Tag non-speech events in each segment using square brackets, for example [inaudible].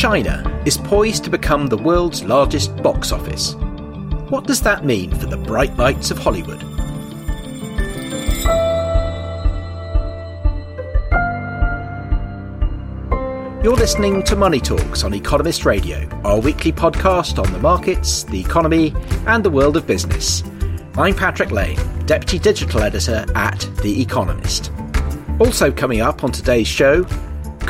China is poised to become the world's largest box office. What does that mean for the bright lights of Hollywood? You're listening to Money Talks on Economist Radio, our weekly podcast on the markets, the economy, and the world of business. I'm Patrick Lane, Deputy Digital Editor at The Economist. Also coming up on today's show,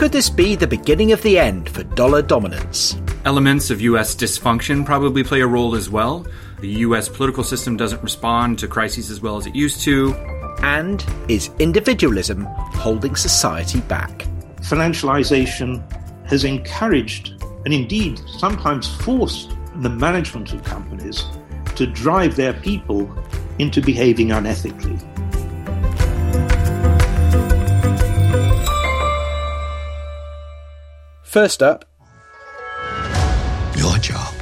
could this be the beginning of the end for dollar dominance? Elements of U.S. dysfunction probably play a role as well. The U.S. political system doesn't respond to crises as well as it used to. And is individualism holding society back? Financialization has encouraged and indeed sometimes forced the management of companies to drive their people into behaving unethically. First up, Your job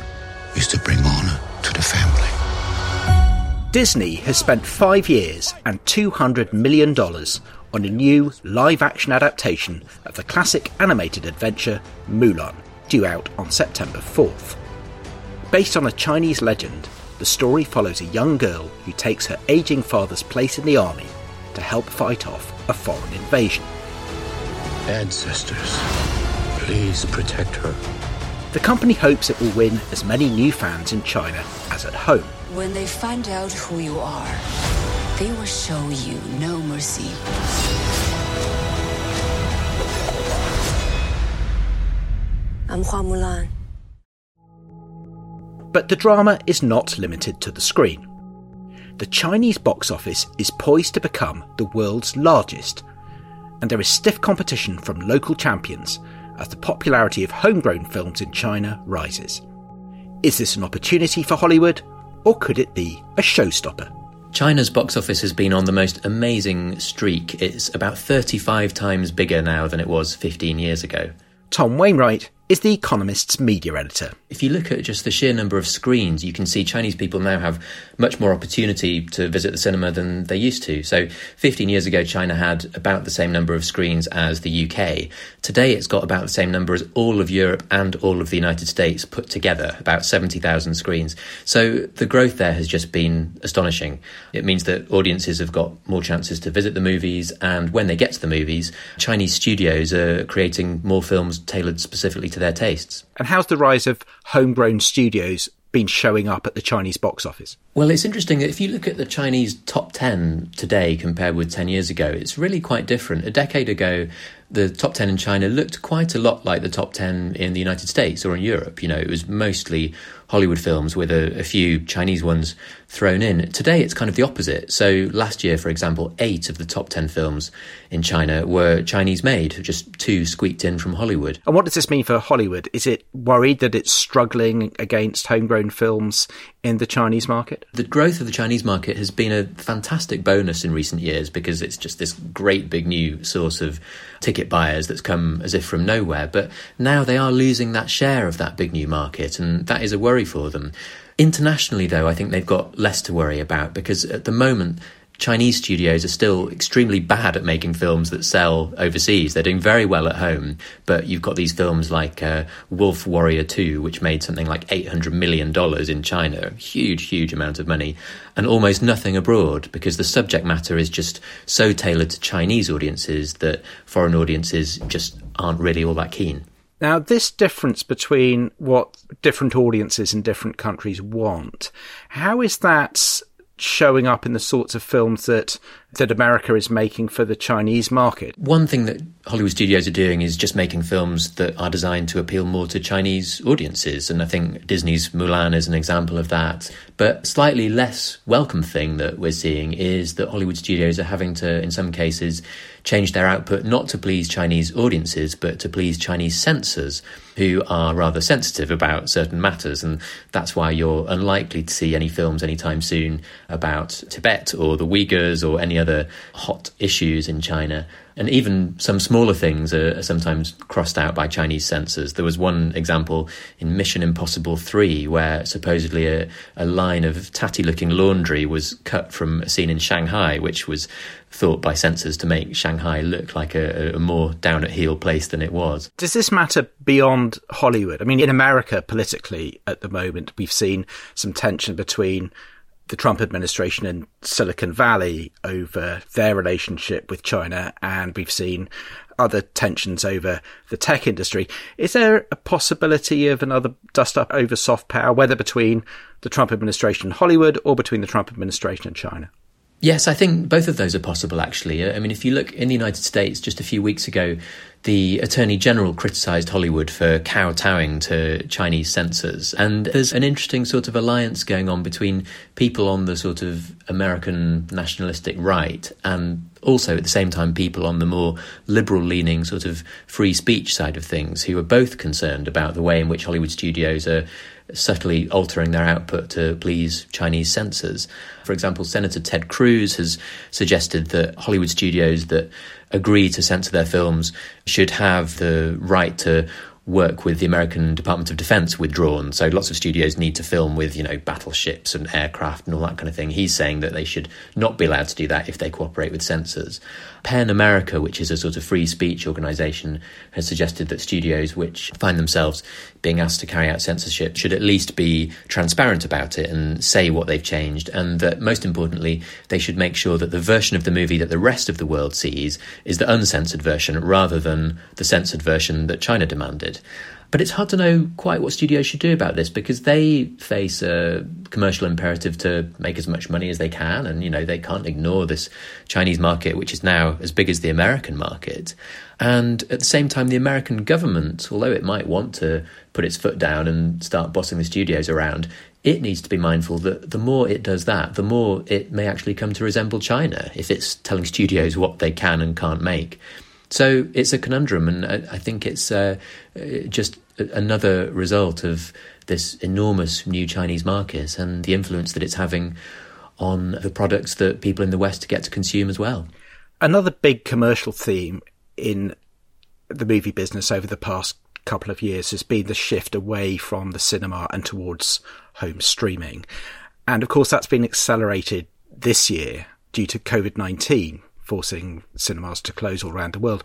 is to bring honor to the family. Disney has spent five years and $200 million on a new live action adaptation of the classic animated adventure Mulan, due out on September 4th. Based on a Chinese legend, the story follows a young girl who takes her aging father's place in the army to help fight off a foreign invasion. Ancestors, please protect her. The company hopes it will win as many new fans in China as at home. When they find out who you are, they will show you no mercy. I'm Hua Mulan. But the drama is not limited to the screen. The Chinese box office is poised to become the world's largest, and there is stiff competition from local champions as the popularity of homegrown films in China rises. Is this an opportunity for Hollywood, or could it be a showstopper? China's box office has been on the most amazing streak. It's about 35 times bigger now than it was 15 years ago. Tom Wainwright is The Economist's media editor. If you look at just the sheer number of screens, you can see Chinese people now have much more opportunity to visit the cinema than they used to. So, 15 years ago, China had about the same number of screens as the UK. Today, it's got about the same number as all of Europe and all of the United States put together, about 70,000 screens. So, the growth there has just been astonishing. It means that audiences have got more chances to visit the movies, and when they get to the movies, Chinese studios are creating more films tailored specifically to their tastes. And how's the rise of homegrown studios been showing up at the Chinese box office? Well, it's interesting that if you look at the Chinese top 10 today compared with 10 years ago, it's really quite different. A decade ago, the top 10 in China looked quite a lot like the top 10 in the United States or in Europe. You know, it was mostly Hollywood films with a, a, few Chinese ones thrown in. Today, it's kind of the opposite. So, last year, for example, eight of the top 10 films in China were Chinese made, just two squeaked in from Hollywood. And what does this mean for Hollywood? Is it worried that it's struggling against homegrown films in the Chinese market? The growth of the Chinese market has been a fantastic bonus in recent years because it's just this great big new source of ticket buyers that's come as if from nowhere. But now they are losing that share of that big new market, and that is a worry for them. Internationally, though, I think they've got less to worry about because at the moment, Chinese studios are still extremely bad at making films that sell overseas. They're doing very well at home, but you've got these films like uh, Wolf Warrior 2, which made something like $800 million in China, huge, huge amount of money, and almost nothing abroad because the subject matter is just so tailored to Chinese audiences that foreign audiences just aren't really all that keen. Now, this difference between what different audiences in different countries want, how is that showing up in the sorts of films that that America is making for the Chinese market. One thing that Hollywood studios are doing is just making films that are designed to appeal more to Chinese audiences. And I think Disney's Mulan is an example of that. But slightly less welcome thing that we're seeing is that Hollywood studios are having to, in some cases, change their output not to please Chinese audiences, but to please Chinese censors who are rather sensitive about certain matters. And that's why you're unlikely to see any films anytime soon about Tibet or the Uyghurs or any other hot issues in China. And even some smaller things are, sometimes crossed out by Chinese censors. There was one example in Mission Impossible 3 where supposedly a, a line of tatty looking laundry was cut from a scene in Shanghai, which was thought by censors to make Shanghai look like a, a, more down at heel place than it was. Does this matter beyond Hollywood? I mean, in America, politically, at the moment, we've seen some tension between the Trump administration and Silicon Valley over their relationship with China, and we've seen other tensions over the tech industry. Is there a possibility of another dust up over soft power, whether between the Trump administration and Hollywood or between the Trump administration and China? Yes, I think both of those are possible, actually. Uh, I mean, if you look in the United States just a few weeks ago, the Attorney General criticised Hollywood for kowtowing to Chinese censors. And there's an interesting sort of alliance going on between people on the sort of American nationalistic right and also at the same time people on the more liberal leaning sort of free speech side of things who are both concerned about the way in which Hollywood studios are subtly altering their output to please Chinese censors. For example, Senator Ted Cruz has suggested that Hollywood studios that agree to censor their films should have the right to work with the American Department of Defense withdrawn. So lots of studios need to film with, you know, battleships and aircraft and all that kind of thing. He's saying that they should not be allowed to do that if they cooperate with censors. PEN America, which is a sort of free speech organisation, has suggested that studios which find themselves being asked to carry out censorship should at least be transparent about it and say what they've changed, and that most importantly, they should make sure that the version of the movie that the rest of the world sees is the uncensored version rather than the censored version that China demanded. But it's hard to know quite what studios should do about this because they face a commercial imperative to make as much money as they can, and you know they can't ignore this Chinese market, which is now as big as the American market. And at the same time, the American government, although it might want to put its foot down and start bossing the studios around, it needs to be mindful that the more it does that, the more it may actually come to resemble China if it's telling studios what they can and can't make. So it's a conundrum, and I, think it's uh, just another result of this enormous new Chinese market and the influence that it's having on the products that people in the West get to consume as well. Another big commercial theme in the movie business over the past couple of years has been the shift away from the cinema and towards home streaming. And of course, that's been accelerated this year due to COVID 19 forcing cinemas to close all around the world.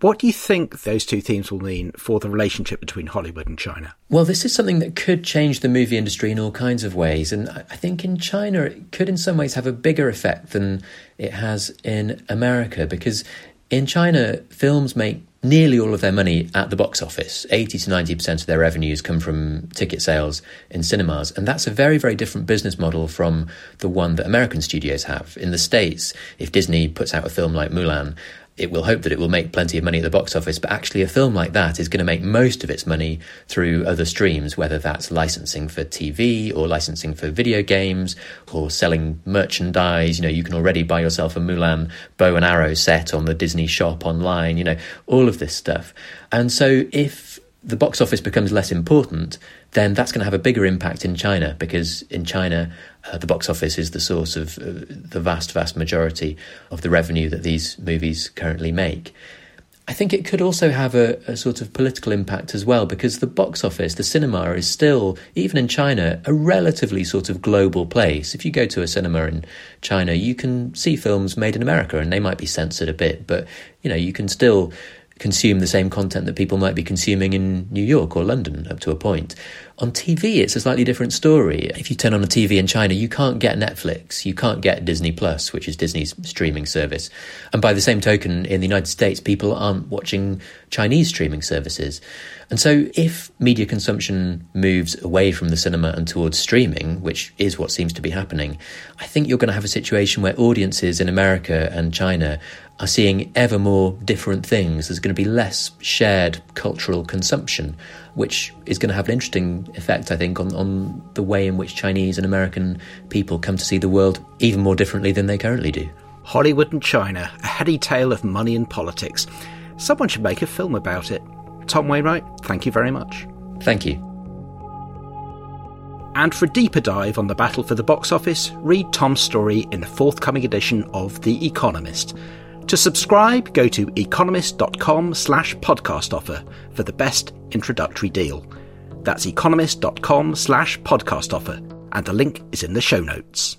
What do you think those two themes will mean for the relationship between Hollywood and China? Well, this is something that could change the movie industry in all kinds of ways. And I think in China, it could in some ways have a bigger effect than it has in America because in China, films make nearly all of their money at the box office. 80 to 90% of their revenues come from ticket sales in cinemas. And that's a very, very different business model from the one that American studios have. In the States, if Disney puts out a film like Mulan, it will hope that it will make plenty of money at the box office, but actually, a film like that is going to make most of its money through other streams, whether that's licensing for TV or licensing for video games or selling merchandise. You know, you can already buy yourself a Mulan bow and arrow set on the Disney shop online, you know, all of this stuff. And so, if the box office becomes less important, then that's going to have a bigger impact in China because in China, uh, the box office is the source of uh, the vast, vast majority of the revenue that these movies currently make. I think it could also have a, a, sort of political impact as well because the box office, the cinema, is still, even in China, a relatively sort of global place. If you go to a cinema in China, you can see films made in America and they might be censored a bit, but you know, you can still consume the same content that people might be consuming in New York or London up to a point. On TV, it's a slightly different story. If you turn on a TV in China, you can't get Netflix, you can't get Disney Plus, which is Disney's streaming service. And by the same token, in the United States, people aren't watching Chinese streaming services. And so, if media consumption moves away from the cinema and towards streaming, which is what seems to be happening, I think you're going to have a situation where audiences in America and China are seeing ever more different things. There's going to be less shared cultural consumption, which is going to have an interesting effect, I think, on, on the way in which Chinese and American people come to see the world even more differently than they currently do. Hollywood and China, a heady tale of money and politics. Someone should make a film about it. Tom Wainwright, thank you very much. Thank you. And for a deeper dive on the battle for the box office, read Tom's story in the forthcoming edition of The Economist. To subscribe, go to economist.com slash podcast offer for the best introductory deal. That's economist.com slash podcast offer, and the link is in the show notes.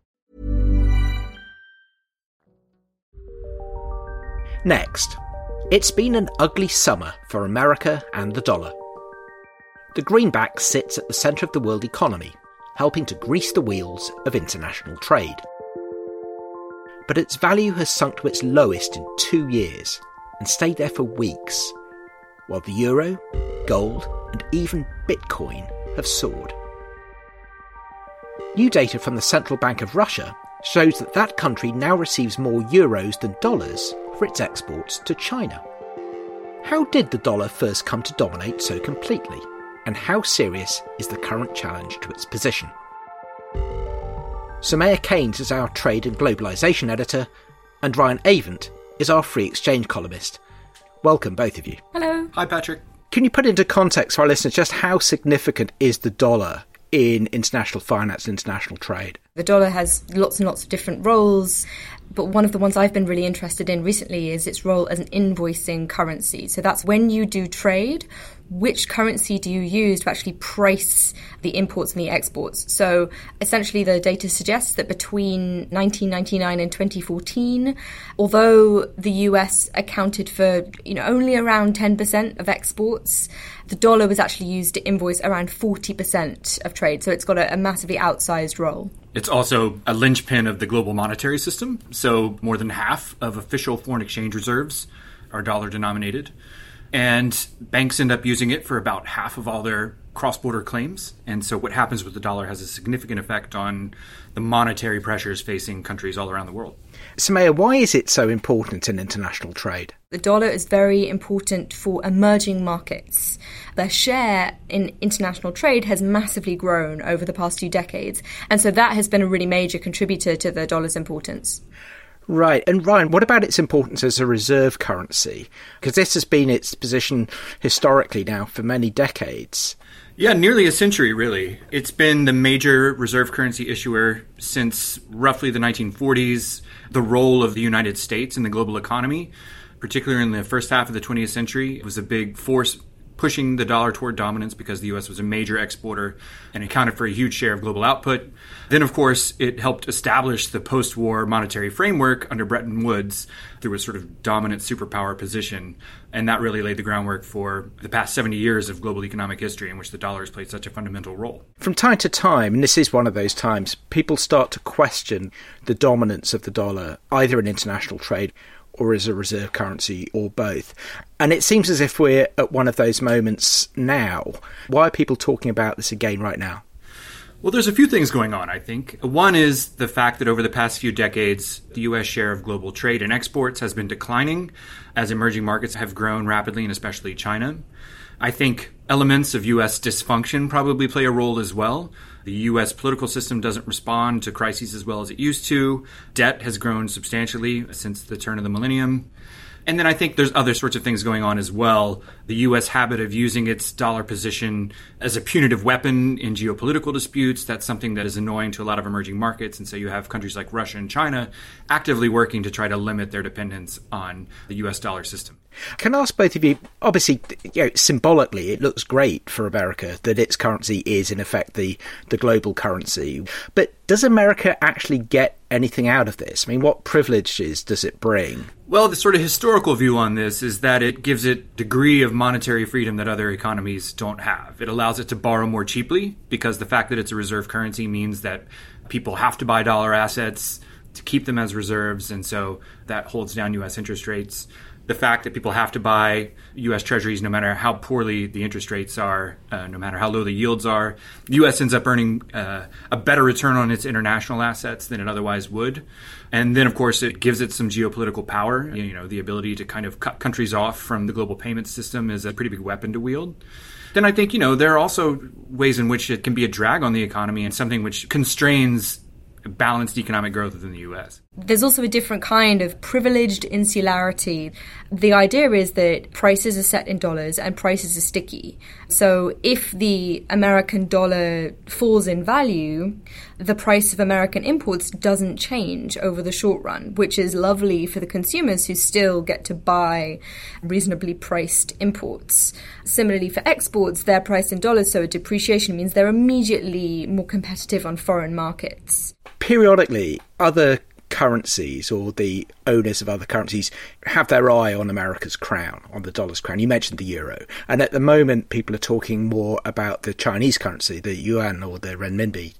Next, it's been an ugly summer for America and the dollar. The greenback sits at the centre of the world economy, helping to grease the wheels of international trade. But its value has sunk to its lowest in two years and stayed there for weeks, while the euro, gold, and even Bitcoin have soared. New data from the Central Bank of Russia shows that that country now receives more euros than dollars for its exports to China. How did the dollar first come to dominate so completely? And how serious is the current challenge to its position? Soumaya Keynes is our trade and globalisation editor, and Ryan Avent is our free exchange columnist. Welcome, both of you. Hello. Hi, Patrick. Can you put into context for our listeners just how significant is the dollar in international finance and international trade? The dollar has lots and lots of different roles, but one of the ones I've been really interested in recently is its role as an invoicing currency. So that's when you do trade, which currency do you use to actually price the imports and the exports? So essentially, the data suggests that between 1999 and 2014, although the US accounted for you know only around 10% of exports, the dollar was actually used to invoice around 40% of trade. So it's got a, a massively outsized role. It's also a linchpin of the global monetary system. So more than half of official foreign exchange reserves are dollar denominated. And banks end up using it for about half of all their cross border claims. And so, what happens with the dollar has a significant effect on the monetary pressures facing countries all around the world. Soumaya, why is it so important in international trade? The dollar is very important for emerging markets. Their share in international trade has massively grown over the past few decades. And so, that has been a really major contributor to the dollar's importance. Right. And Ryan, what about its importance as a reserve currency? Because this has been its position historically now for many decades. Yeah, nearly a century, really. It's been the major reserve currency issuer since roughly the 1940s. The role of the United States in the global economy, particularly in the first half of the 20th century, was a big force pushing the dollar toward dominance because the US was a major exporter and accounted for a huge share of global output. Then, of course, it helped establish the post war monetary framework under Bretton Woods through a sort of dominant superpower position. And that really laid the groundwork for the past 70 years of global economic history in which the dollar has played such a fundamental role. From time to time, and this is one of those times, people start to question the dominance of the dollar, either in international trade or as a reserve currency or both. And it seems as if we're at one of those moments now. Why are people talking about this again right now? Well, there's a few things going on, I think. One is the fact that over the past few decades, the U.S. share of global trade and exports has been declining as emerging markets have grown rapidly, and especially China. I think elements of U.S. dysfunction probably play a role as well. The U.S. political system doesn't respond to crises as well as it used to. Debt has grown substantially since the turn of the millennium. And then I think there's other sorts of things going on as well. The U.S. habit of using its dollar position as a punitive weapon in geopolitical disputes, that's something that is annoying to a lot of emerging markets. And so you have countries like Russia and China actively working to try to limit their dependence on the U.S. dollar system. Can I ask both of you? Obviously, you know, symbolically, it looks great for America that its currency is, in effect, the, the global currency. But does America actually get anything out of this? I mean, what privileges does it bring? Well, the sort of historical view on this is that it gives it degree of monetary freedom that other economies don't have. It allows it to borrow more cheaply because the fact that it's a reserve currency means that people have to buy dollar assets to keep them as reserves, and so that holds down U.S. interest rates the fact that people have to buy U.S. Treasuries no matter how poorly the interest rates are, uh, no matter how low the yields are. The U.S. ends up earning uh, a better return on its international assets than it otherwise would. And then, of course, it gives it some geopolitical power. You know, the ability to kind of cut countries off from the global payment system is a pretty big weapon to wield. Then I think, you know, there are also ways in which it can be a drag on the economy and something which constrains balanced economic growth within the US. There's also a different kind of privileged insularity. The idea is that prices are set in dollars and prices are sticky. So if the American dollar falls in value, the price of American imports doesn't change over the short run, which is lovely for the consumers who still get to buy reasonably priced imports. Similarly, for exports, they're priced in dollars, so a depreciation means they're immediately more competitive on foreign markets periodically other currencies or the owners of other currencies have their eye on America's crown, on the dollar's crown. You mentioned the euro. And at the moment, people are talking more about the Chinese currency, the yuan or the renminbi.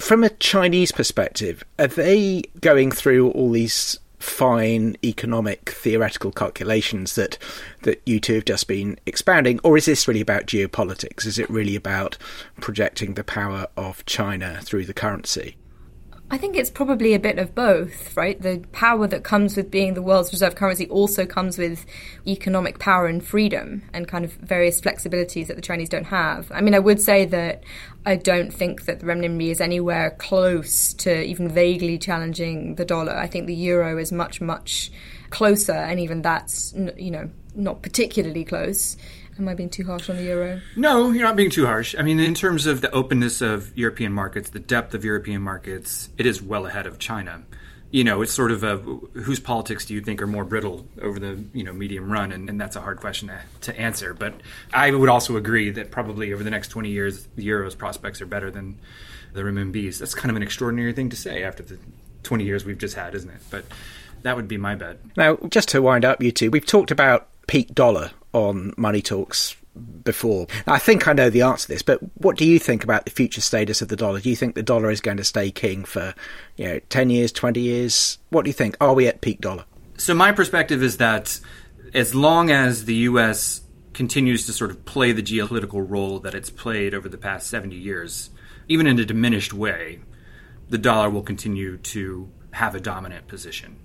From a Chinese perspective, are they going through all these fine economic theoretical calculations that that you two have just been expounding, or is this really about geopolitics? Is it really about projecting the power of China through the currency? I think it's probably a bit of both, right? The power that comes with being the world's reserve currency also comes with economic power and freedom and kind of various flexibilities that the Chinese don't have. I mean, I would say that I don't think that the renminbi is anywhere close to even vaguely challenging the dollar. I think the euro is much, much closer, and even that's, you know, not particularly close. Am I being too harsh on the euro? No, you're not being too harsh. I mean, in terms of the openness of European markets, the depth of European markets, it is well ahead of China. You know, it's sort of a whose politics do you think are more brittle over the you know medium run, and, and that's a hard question to, to answer. But I would also agree that probably over the next 20 years, the euro's prospects are better than the renminbi's. That's kind of an extraordinary thing to say after the 20 years we've just had, isn't it? But that would be my bet. Now, just to wind up, you two, we've talked about peak dollar on Money Talks before. I think I know the answer to this, but what do you think about the future status of the dollar? Do you think the dollar is going to stay king for, you know, 10 years, 20 years? What do you think? Are we at peak dollar? So my perspective is that as long as the US continues to sort of play the geopolitical role that it's played over the past 70 years, even in a diminished way, the dollar will continue to have a dominant position.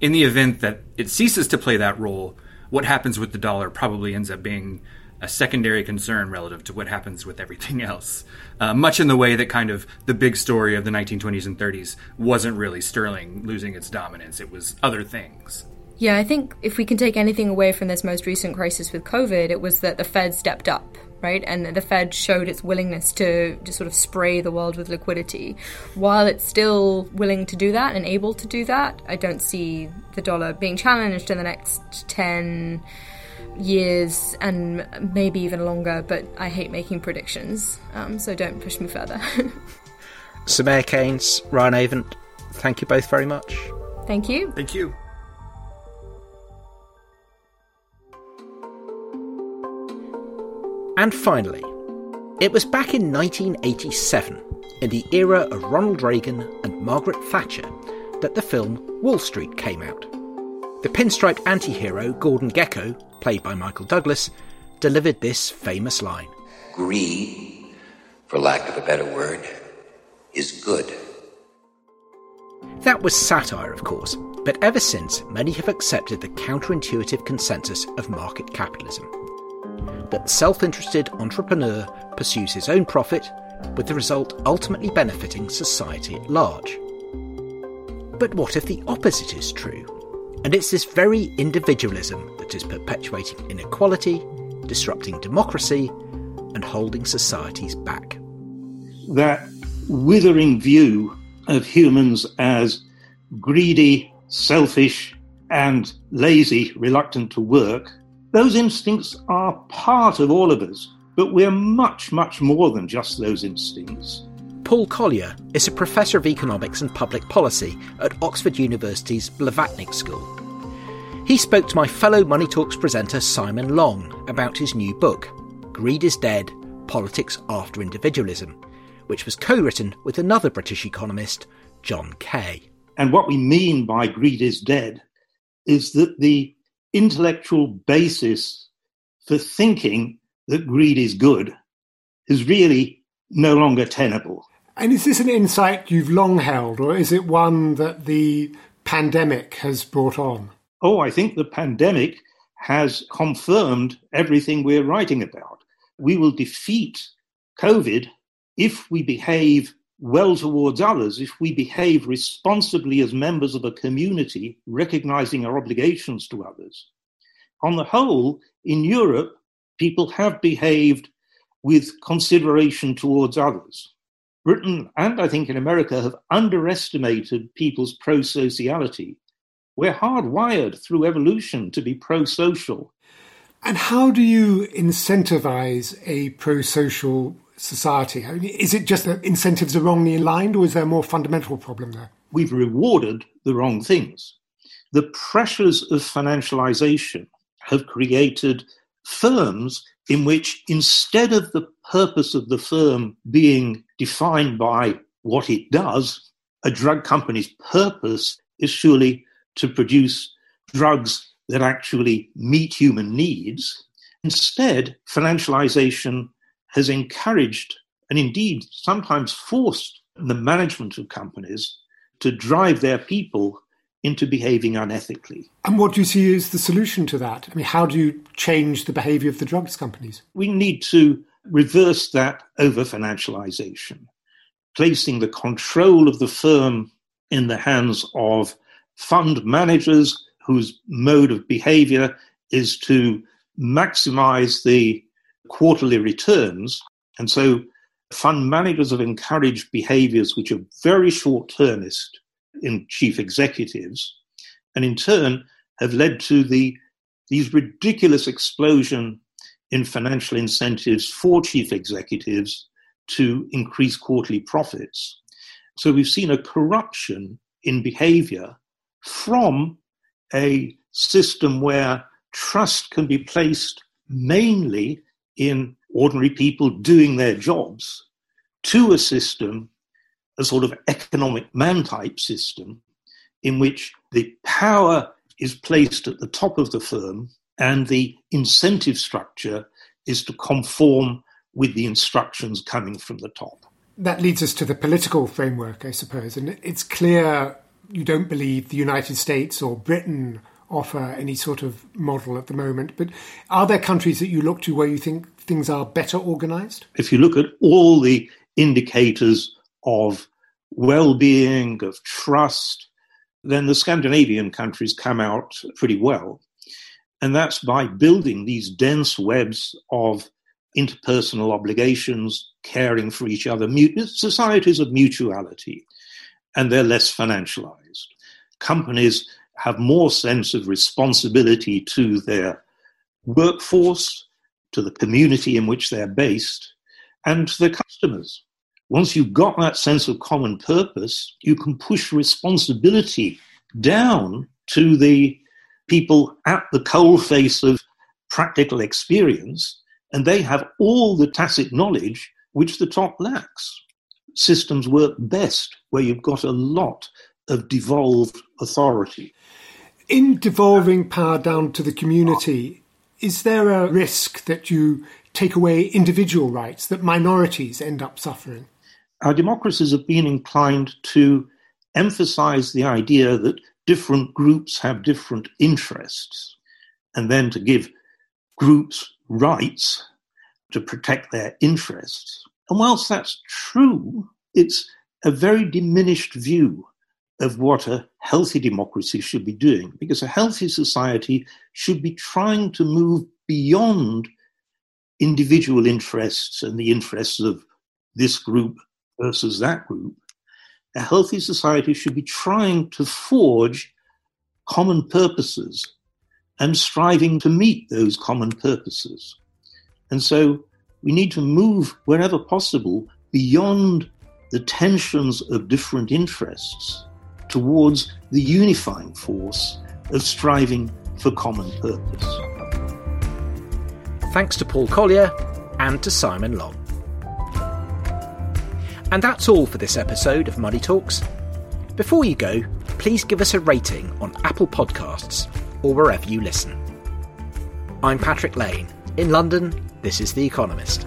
In the event that it ceases to play that role, what happens with the dollar probably ends up being a secondary concern relative to what happens with everything else. Uh, much in the way that kind of the big story of the 1920s and 30s wasn't really sterling losing its dominance, it was other things. Yeah, I think if we can take anything away from this most recent crisis with COVID, it was that the Fed stepped up right? And the Fed showed its willingness to just sort of spray the world with liquidity. While it's still willing to do that and able to do that, I don't see the dollar being challenged in the next 10 years and maybe even longer, but I hate making predictions, um, so don't push me further. [laughs] Soumaya Keynes, Ryan Avent, thank you both very much. Thank you. Thank you. And finally, it was back in 1987, in the era of Ronald Reagan and Margaret Thatcher, that the film Wall Street came out. The pinstripe anti hero Gordon Gekko, played by Michael Douglas, delivered this famous line Greed, for lack of a better word, is good. That was satire, of course, but ever since, many have accepted the counterintuitive consensus of market capitalism. That the self interested entrepreneur pursues his own profit, with the result ultimately benefiting society at large. But what if the opposite is true? And it's this very individualism that is perpetuating inequality, disrupting democracy, and holding societies back. That withering view of humans as greedy, selfish, and lazy, reluctant to work, those instincts are part of all of us, but we're much, much more than just those instincts. Paul Collier is a professor of economics and public policy at Oxford University's Blavatnik School. He spoke to my fellow Money Talks presenter Simon Long about his new book, Greed is Dead Politics After Individualism, which was co written with another British economist, John Kay. And what we mean by greed is dead is that the intellectual basis for thinking that greed is good is really no longer tenable. And is this an insight you've long held, or is it one that the pandemic has brought on? Oh, I think the pandemic has confirmed everything we're writing about. We will defeat COVID if we behave well towards others, if we behave responsibly as members of a community, recognizing our obligations to others. On the whole, in Europe, people have behaved with consideration towards others. Britain and I think in America have underestimated people's pro sociality. We're hardwired through evolution to be pro social. And how do you incentivize a pro social society? I mean, is it just that incentives are wrongly aligned, or is there a more fundamental problem there? We've rewarded the wrong things. The pressures of financialization have created firms in which, instead of the purpose of the firm being defined by what it does, a drug company's purpose is surely to produce drugs that actually meet human needs. Instead, financialization has encouraged and indeed sometimes forced the management of companies to drive their people into behaving unethically. And what do you see as the solution to that? I mean, how do you change the behavior of the drugs companies? We need to reverse that over financialization, placing the control of the firm in the hands of fund managers whose mode of behavior is to maximize the quarterly returns. And so fund managers have encouraged behaviors which are very short termist in chief executives, and in turn have led to the these ridiculous explosion in financial incentives for chief executives to increase quarterly profits. So we've seen a corruption in behavior from a system where trust can be placed mainly in ordinary people doing their jobs to a system, a sort of economic man type system, in which the power is placed at the top of the firm and the incentive structure is to conform with the instructions coming from the top. That leads us to the political framework, I suppose. And it's clear you don't believe the United States or Britain offer any sort of model at the moment. But are there countries that you look to where you think things are better organized? If you look at all the indicators of well being, of trust, then the Scandinavian countries come out pretty well. And that's by building these dense webs of interpersonal obligations, caring for each other, societies of mutuality, and they're less financialized. Companies have more sense of responsibility to their workforce, to the community in which they're based, and to their customers. Once you've got that sense of common purpose, you can push responsibility down to the people at the coalface of practical experience, and they have all the tacit knowledge which the top lacks. Systems work best where you've got a lot of devolved authority. In devolving power down to the community, is there a risk that you take away individual rights, that minorities end up suffering? Our democracies have been inclined to emphasize the idea that different groups have different interests, and then to give groups rights to protect their interests. And whilst that's true, it's a very diminished view of what a healthy democracy should be doing, because a healthy society should be trying to move beyond individual interests and the interests of this group versus that group. A healthy society should be trying to forge common purposes and striving to meet those common purposes. And so we need to move wherever possible beyond the tensions of different interests towards the unifying force of striving for common purpose. Thanks to Paul Collier and to Simon Long. And that's all for this episode of Money Talks. Before you go, please give us a rating on Apple Podcasts or wherever you listen. I'm Patrick Lane. In London, this is The Economist.